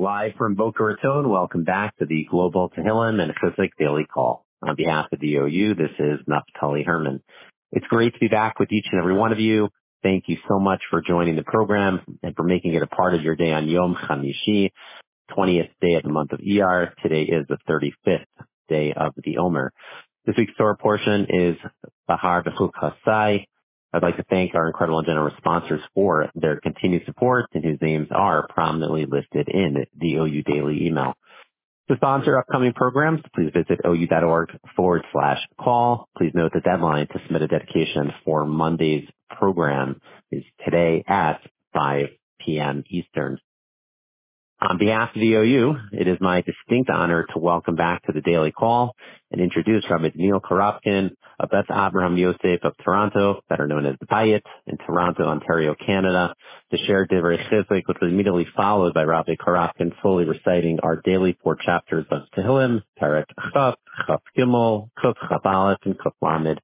Live from Boca Raton, welcome back to the Global Tehillim and Chizuk Daily Call. On behalf of the OU, this is Naftali Herman. It's great to be back with each and every one of you. Thank you so much for joining the program and for making it a part of your day on Yom Chamishi, 20th day of the month of Iyar. Today is the 35th day of the Omer. This week's Torah portion is Bahar Bechuk Hasai, I'd like to thank our incredible and generous sponsors for their continued support and whose names are prominently listed in the OU Daily email. To sponsor upcoming programs, please visit ou.org forward slash call. Please note the deadline to submit a dedication for Monday's program is today at 5 p.m. Eastern. On behalf of the OU, it is my distinct honor to welcome back to the daily call and introduce Rabbi Neil Korobkin of Beth Abraham Yosef of Toronto, better known as the Bayit, in Toronto, Ontario, Canada, to share Divrei Chizuk, which was immediately followed by Rabbi Korobkin fully reciting our daily four chapters of Tehillim, Perek Chaf, Chaf Gimel, Kuf Chaf Aleph, and Kuf Lamed.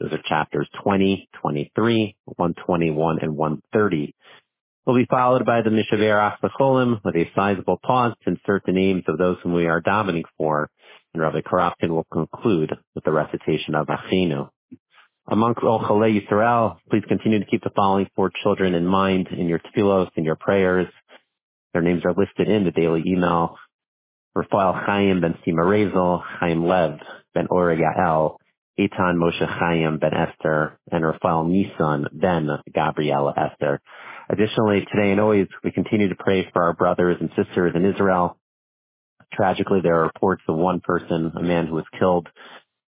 Those are chapters 20, 23, 121, and 130 will be followed by the Mishaver Achbacholim with a sizable pause to insert the names of those whom we are davening for, and Rabbi Korobkin will conclude with the recitation of Achinu. Amongst all Chalei Yisrael, please continue to keep the following four children in mind in your tefillos, in your prayers. Their names are listed in the daily email. Rafael Chaim ben Sima Rezel, Chaim Lev ben Ora Yael, Eitan Moshe Chaim ben Esther, and Rafael Nisan ben Gabriela Esther. Additionally, today and always, we continue to pray for our brothers and sisters in Israel. Tragically, there are reports of one person, a man who was killed,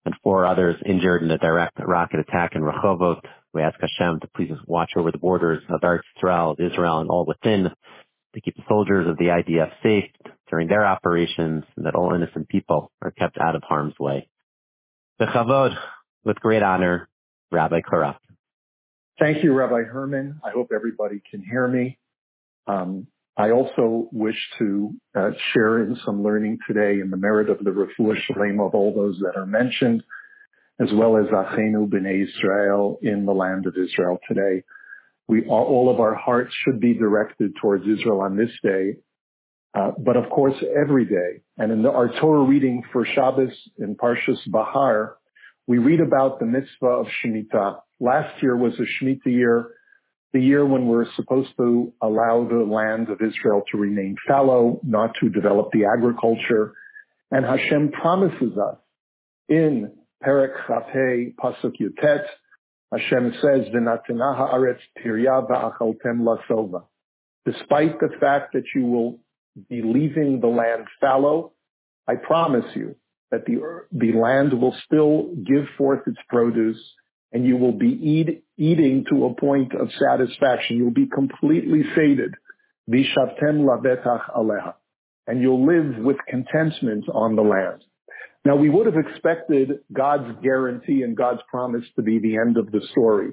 and four others injured in a direct rocket attack in Rehovot. We ask Hashem to please watch over the borders of Israel, Israel, and all within, to keep the soldiers of the IDF safe during their operations, and that all innocent people are kept out of harm's way. The Chavod, with great honor, Rabbi Karaf. Thank you, Rabbi Herman. I hope everybody can hear me. Um, I also wish to uh, share in some learning today in the merit of the Refuah Shalem of all those that are mentioned, as well as Achenu B'nai Israel in the land of Israel today. We all, all of our hearts should be directed towards Israel on this day, uh, but of course every day. And in the, our Torah reading for Shabbos in Parshas Bahar, we read about the mitzvah of Shemitah. Last year was a Shemitah year, the year when we're supposed to allow the land of Israel to remain fallow, not to develop the agriculture. And Hashem promises us in Perek Chafei Pasuk Yutet, Hashem says, "V'natina haaretz tirya va'achaltem lasova." Despite the fact that you will be leaving the land fallow, I promise you that the, the land will still give forth its produce and you will be eat, eating to a point of satisfaction. You'll be completely sated. Vishavtem labetach aleha. And you'll live with contentment on the land. Now we would have expected God's guarantee and God's promise to be the end of the story.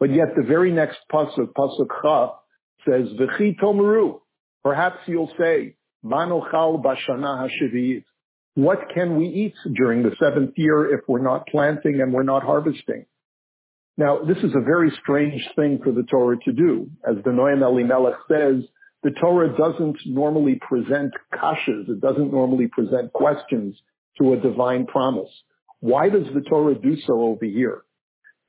But yet the very next pasuk, pasuk cha, says, V'chi tomeru. Perhaps you'll say, Manochal bashana hashiviyit. What can we eat during the seventh year if we're not planting and we're not harvesting? Now, this is a very strange thing for the Torah to do. As the Noam Elimelech says, the Torah doesn't normally present kashas. It doesn't normally present questions to a divine promise. Why does the Torah do so over here?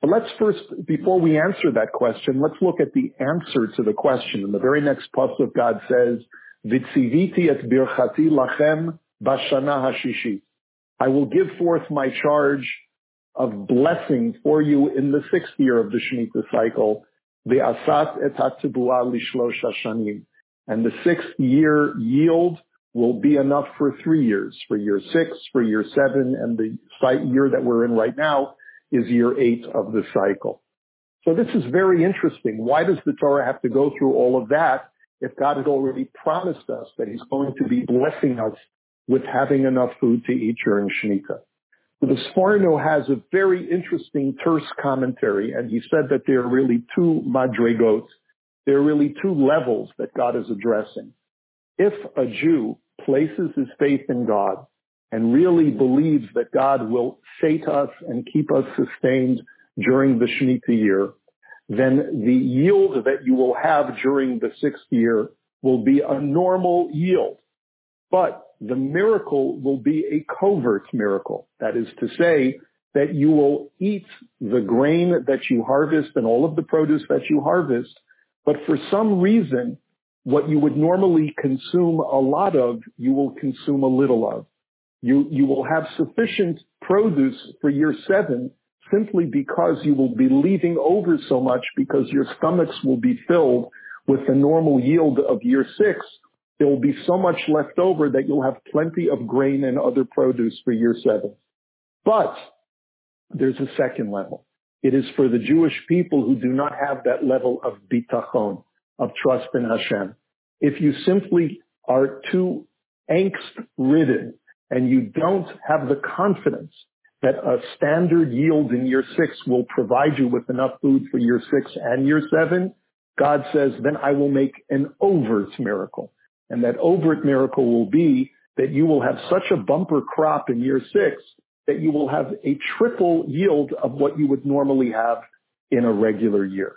But let's first, before we answer that question, let's look at the answer to the question. In the very next pasuk, God says, "Vitziviti et birchati lachem Bashana Hashishi. I will give forth my charge of blessing for you in the sixth year of the Shemitah cycle, the Asat et. And the sixth year yield will be enough for three years, for year six, for year seven, and the year that we're in right now is year eight of the cycle. So this is very interesting. Why does the Torah have to go through all of that if God had already promised us that he's going to be blessing us with having enough food to eat during Shemitah. The Sforno has a very interesting terse commentary, and he said that there are really two madrigot. There are really two levels that God is addressing. If a Jew places his faith in God and really believes that God will sate us and keep us sustained during the Shemitah year, then the yield that you will have during the sixth year will be a normal yield, but the miracle will be a covert miracle. That is to say that you will eat the grain that you harvest and all of the produce that you harvest, but for some reason, what you would normally consume a lot of, you will consume a little of. You, you will have sufficient produce for year seven simply because you will be leaving over so much because your stomachs will be filled with the normal yield of year six. There will be so much left over that you'll have plenty of grain and other produce for year seven. But there's a second level. It is for the Jewish people who do not have that level of bitachon, of trust in Hashem. If you simply are too angst ridden and you don't have the confidence that a standard yield in year six will provide you with enough food for year six and year seven, God says, then I will make an overt miracle. And that overt miracle will be that you will have such a bumper crop in year six that you will have a triple yield of what you would normally have in a regular year.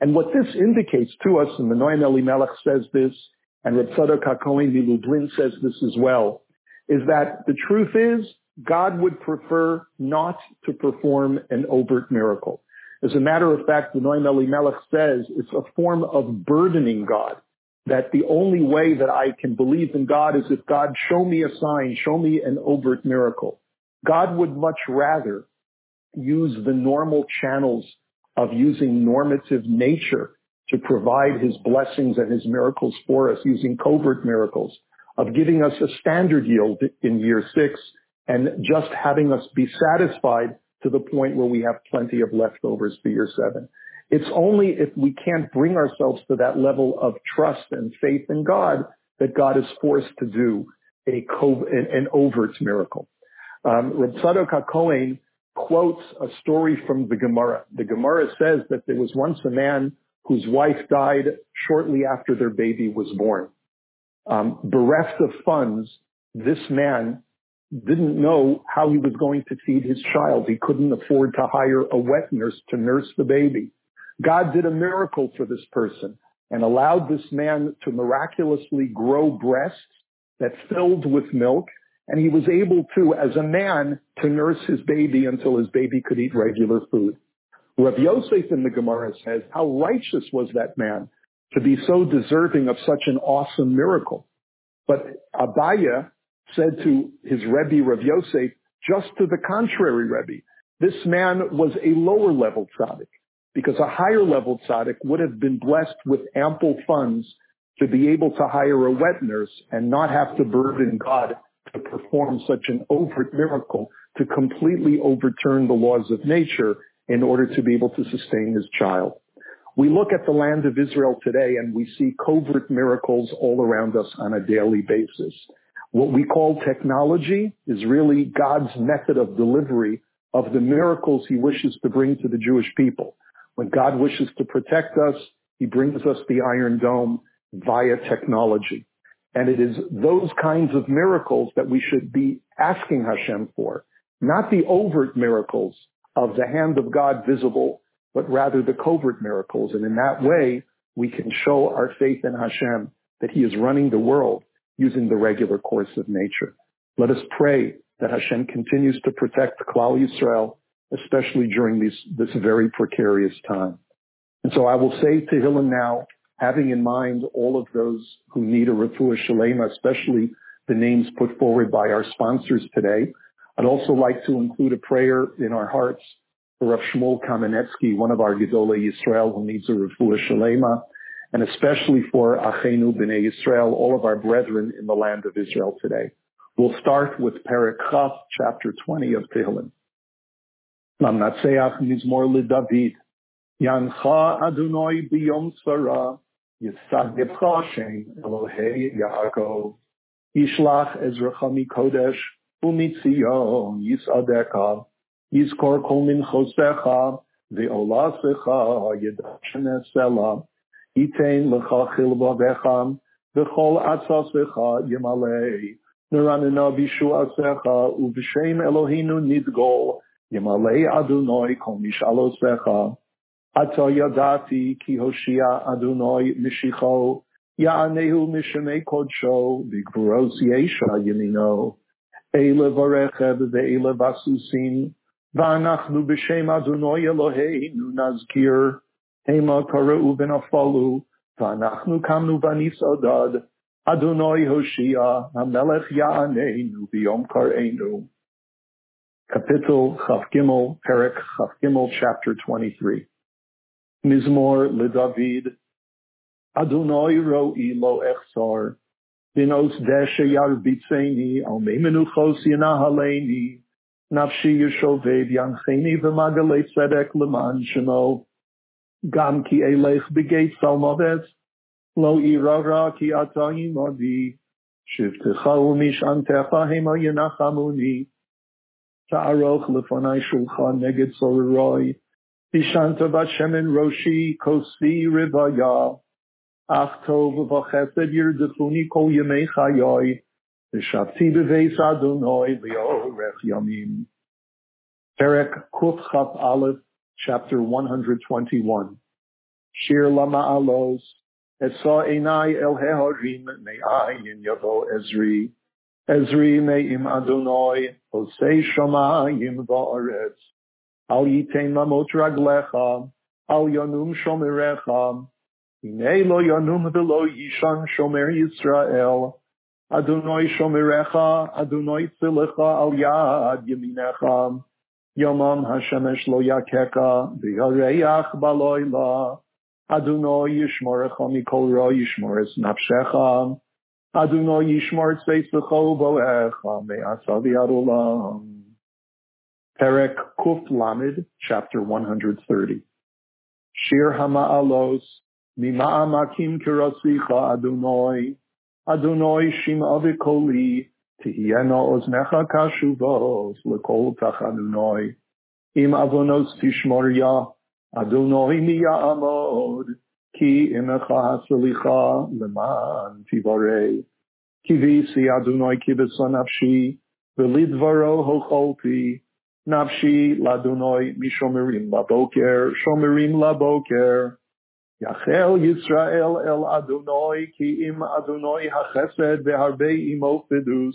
And what this indicates to us, and the Noam Elimelech says this, and Reb Tzadok HaKohen Milublin says this as well, is that the truth is God would prefer not to perform an overt miracle. As a matter of fact, the Noam Elimelech says it's a form of burdening God. That the only way that I can believe in God is if God show me a sign, show me an overt miracle. God would much rather use the normal channels of using normative nature to provide his blessings and his miracles for us using covert miracles, of giving us a standard yield in year six and just having us be satisfied to the point where we have plenty of leftovers for year seven. It's only if we can't bring ourselves to that level of trust and faith in God that God is forced to do a cov- an overt miracle. Um, Reb Tzadok HaKohen quotes a story from the Gemara. The Gemara says that there was once a man whose wife died shortly after their baby was born. Um, bereft of funds, this man didn't know how he was going to feed his child. He couldn't afford to hire a wet nurse to nurse the baby. God did a miracle for this person and allowed this man to miraculously grow breasts that filled with milk and he was able to, as a man, to nurse his baby until his baby could eat regular food. Rav Yosef in the Gemara says, how righteous was that man to be so deserving of such an awesome miracle. But Abaye said to his Rebbe Rav Yosef, just to the contrary, Rebbe, this man was a lower level tzaddik because a higher level tzaddik would have been blessed with ample funds to be able to hire a wet nurse and not have to burden God to perform such an overt miracle to completely overturn the laws of nature in order to be able to sustain his child. We look at the land of Israel today and we see covert miracles all around us on a daily basis. What we call technology is really God's method of delivery of the miracles he wishes to bring to the Jewish people. When God wishes to protect us, he brings us the Iron Dome via technology. And it is those kinds of miracles that we should be asking Hashem for, not the overt miracles of the hand of God visible, but rather the covert miracles. And in that way, we can show our faith in Hashem that he is running the world using the regular course of nature. Let us pray that Hashem continues to protect Klal Yisrael, especially during this, this very precarious time. And so I will say to Tehillim now, having in mind all of those who need a refuah shalema, especially the names put forward by our sponsors today. I'd also like to include a prayer in our hearts for Rav Shmuel Kamenetsky, one of our Gedolei Yisrael who needs a refuah shalema, and especially for Achenu B'nai Yisrael, all of our brethren in the land of Israel today. We'll start with Chaf, chapter 20 of Tehillim. Lamnatseach Mizmor LeDavid. Yancha Adonai biyom tzara. Yitzadipcha Shem Elohei Yaakov. Ishlach Ezracha Mikodesh. Umitzion Yisadeka. Yizkor kol minchosecha. Ve'olasecha Yedashen Esela. Yitain lecha chilbavecha. V'chol atzasecha Yimalei. Niranina bishu asecha. Uv'shem Eloheinu nidgol. ימלא אדוני כל משאלותיך. עתה ידעתי כי הושיע אדוני משיחו, יענהו משמי קודשו, בגבורוס ישע ימינו, אלה ברכב ואלה בסוסים, ואנחנו בשם אדוני אלוהינו נזכיר, המה קראו ונפלו, ואנחנו קמנו ונסעדד, אדוני הושיע, המלך יעננו ביום קראנו. Kapitel Chaf Gimel, Perik Chaf Gimel, chapter 23. Mizmor LeDavid, Adonai ro'i lo echsar, binos deshe yarbitzeni, al memenuchos yinahaleni, nafshi yeshoved yancheni v'magalei tzedek leman shemo, gam ki elech begeit salmovet, lo irara ki atayim adi, shivtecha umishantecha hema yenachamuni, ta'aroch lefonai shulchan neged sororoi, Bishanta bat shemen roshi kosi rivaya, ach tov v'chesed yirdefuni kol yemei chayoi, v'shavti b'veis Adonai li'orech yamim. Perek Kuf Chaf Aleph, chapter 121. Shir Lama'alos, Esa Einai El Heharim Me'ayin Yavo Ezri, Ezri me im Adonoi, Osei Shoma im Al yitein mamot raglecha, al yonum shomerecha. Inei lo yonum velo yishan shomer Yisrael. Adonoi shomerecha, Adonoi tzilecha al yad yeminecha. Yomam ha-shemesh lo yakeka, v'yareyach baloyla. Adonoi yishmorecha mikol ro yishmores nafshecha. Adonoi yishmorecha mikol. Adonai Yishmor Tzeitzlecho Boecha, Me'asavi. Perek Kuf Lamed, chapter 130. Shir Hama'alos, Mima'amakim Kirasicha Adonai, Adonai Shim Avikoli, Tihiena Oznecha Kashuvos, Lekol Tachadonai, Im Avonos Tishmoria, Adonai Ki Imecha Haselicha, Leman Tivarei, Kivisi Adonai Kibeson Nafshi, Velidvaro Hocholti, Nafshi Ladonoi Mishomerim Laboker, Shomerim Laboker, Yachel Yisrael El Adonoi Ki Im Adonoi Hachesed Ve'harbe Imo Fidus,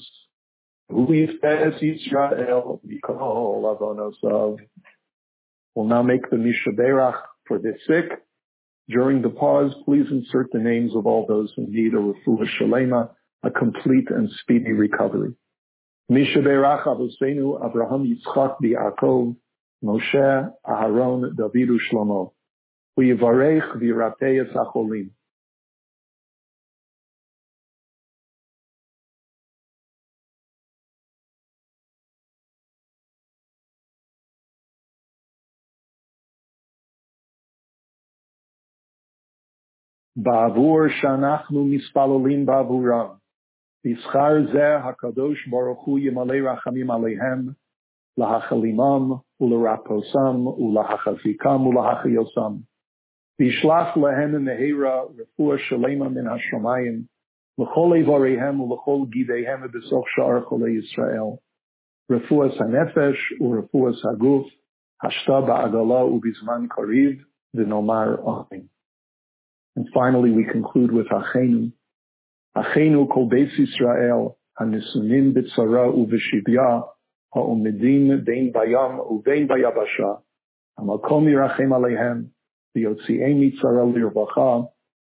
Uifes Yisrael Mikol Avonosav. We'll now make the Mishaberach for the sick. During the pause, please insert the names of all those who need a refuah shalema, a complete and speedy recovery. Misha Berach Avuseinu Abraham Yitzchak Bi'akov Moshe Aharon Davidu Shlomo Uyivarech V'yiratei Acholim Ba'avur Shanachnu Mispalolim Ba'avuram Yishchar zeh hakadosh baruch hu yimalei rachamim aleihem lahachalimam ularaposam ulahachafikam ulahachayosam. Vishlach lehem mehera refuah shalema min hashamayim l'chol evarehem u'l'chol gidehem b'soch sha'ar cholei Yisrael. Refuah hanefesh u'refuah haguf hashta ba'agala u'bizman kariv v'nomar amen. And finally, we conclude with Achenu, Achenu kol beis Yisrael, הנשונים בצרה ובשביה, העומדים בין בים ובין ביבשה, המקום ירחם עליהם, ויוציאם מצרה לרווחה,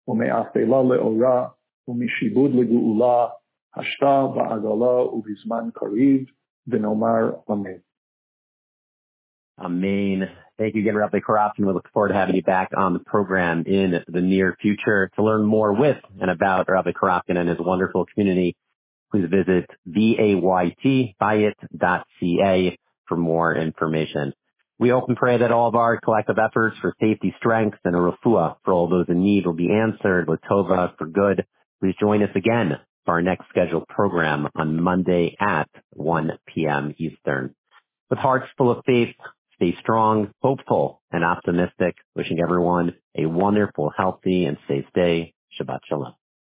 ומאפלה לאורה, ומשיבוד לגאולה, השתה בעגלה ובזמן קריב, ונאמר אמן. Amen. Thank you again, Rabbi Korobkin. We look forward to having you back on the program in the near future. To learn more with and about Rabbi Korobkin and his wonderful community, please visit bayt.ca for more information. We hope and pray that all of our collective efforts for safety, strength, and a refuah for all those in need will be answered with Tova for good. Please join us again for our next scheduled program on Monday at 1 p.m. Eastern. With hearts full of faith, stay strong, hopeful, and optimistic. Wishing everyone a wonderful, healthy, and safe day. Shabbat Shalom.